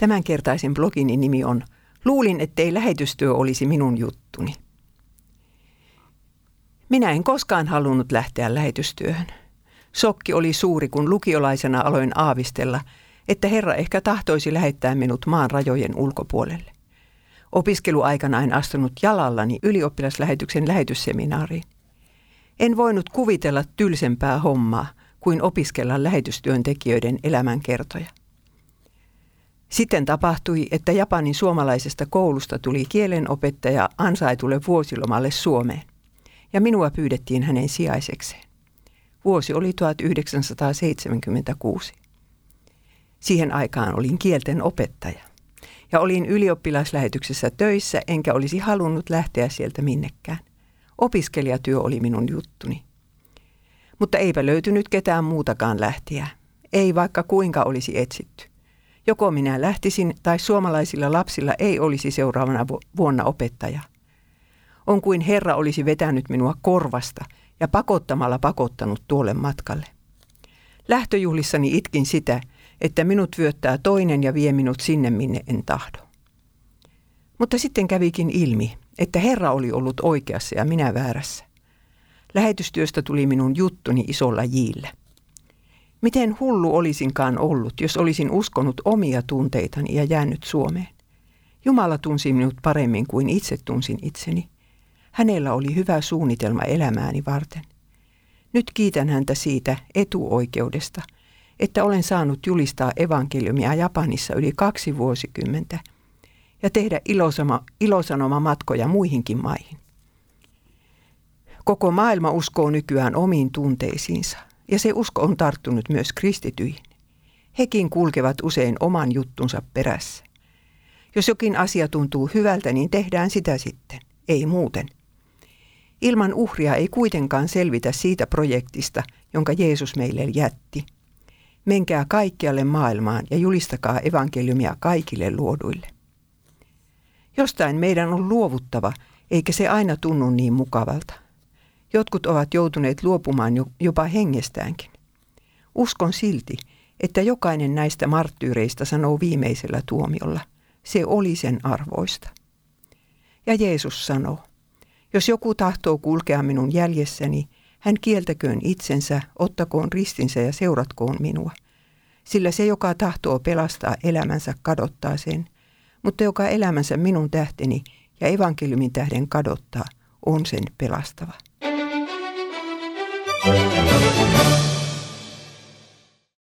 Tämänkertaisen blogini nimi on Luulin, ettei lähetystyö olisi minun juttuni. Minä en koskaan halunnut lähteä lähetystyöhön. Sokki oli suuri, kun lukiolaisena aloin aavistella, että Herra ehkä tahtoisi lähettää minut maan rajojen ulkopuolelle. Opiskeluaikana en astunut jalallani ylioppilaslähetyksen lähetysseminaariin. En voinut kuvitella tylsempää hommaa kuin opiskella lähetystyöntekijöiden elämänkertoja. Sitten tapahtui, että Japanin suomalaisesta koulusta tuli kielenopettaja ansaitulle vuosilomalle Suomeen, ja minua pyydettiin hänen sijaisekseen. Vuosi oli 1976. Siihen aikaan olin kielten opettaja. Ja olin ylioppilaslähetyksessä töissä, enkä olisi halunnut lähteä sieltä minnekään. Opiskelijatyö oli minun juttuni. Mutta eipä löytynyt ketään muutakaan lähtiä. Ei vaikka kuinka olisi etsitty. Joko minä lähtisin tai suomalaisilla lapsilla ei olisi seuraavana vuonna opettaja. On kuin Herra olisi vetänyt minua korvasta ja pakottamalla pakottanut tuolle matkalle. Lähtöjuhlissani itkin sitä, että minut vyöttää toinen ja vie minut sinne, minne en tahdo. Mutta sitten kävikin ilmi, että Herra oli ollut oikeassa ja minä väärässä. Lähetystyöstä tuli minun juttuni isolla jiillä. Miten hullu olisinkaan ollut, jos olisin uskonut omia tunteitani ja jäänyt Suomeen. Jumala tunsi minut paremmin kuin itse tunsin itseni. Hänellä oli hyvä suunnitelma elämääni varten. Nyt kiitän häntä siitä etuoikeudesta, että olen saanut julistaa evankeliumia Japanissa yli kaksi vuosikymmentä ja tehdä ilosama, ilosanoma matkoja muihinkin maihin. Koko maailma uskoo nykyään omiin tunteisiinsa ja se usko on tarttunut myös kristityihin. Hekin kulkevat usein oman juttunsa perässä. Jos jokin asia tuntuu hyvältä, niin tehdään sitä sitten, ei muuten. Ilman uhria ei kuitenkaan selvitä siitä projektista, jonka Jeesus meille jätti. Menkää kaikkialle maailmaan ja julistakaa evankeliumia kaikille luoduille. Jostain meidän on luovuttava, eikä se aina tunnu niin mukavalta. Jotkut ovat joutuneet luopumaan jopa hengestäänkin. Uskon silti, että jokainen näistä marttyyreistä sanoo viimeisellä tuomiolla, se oli sen arvoista. Ja Jeesus sanoo, jos joku tahtoo kulkea minun jäljessäni, hän kieltäköön itsensä, ottakoon ristinsä ja seuratkoon minua. Sillä se, joka tahtoo pelastaa elämänsä, kadottaa sen, mutta joka elämänsä minun tähteni ja evankeliumin tähden kadottaa, on sen pelastava. Thank you.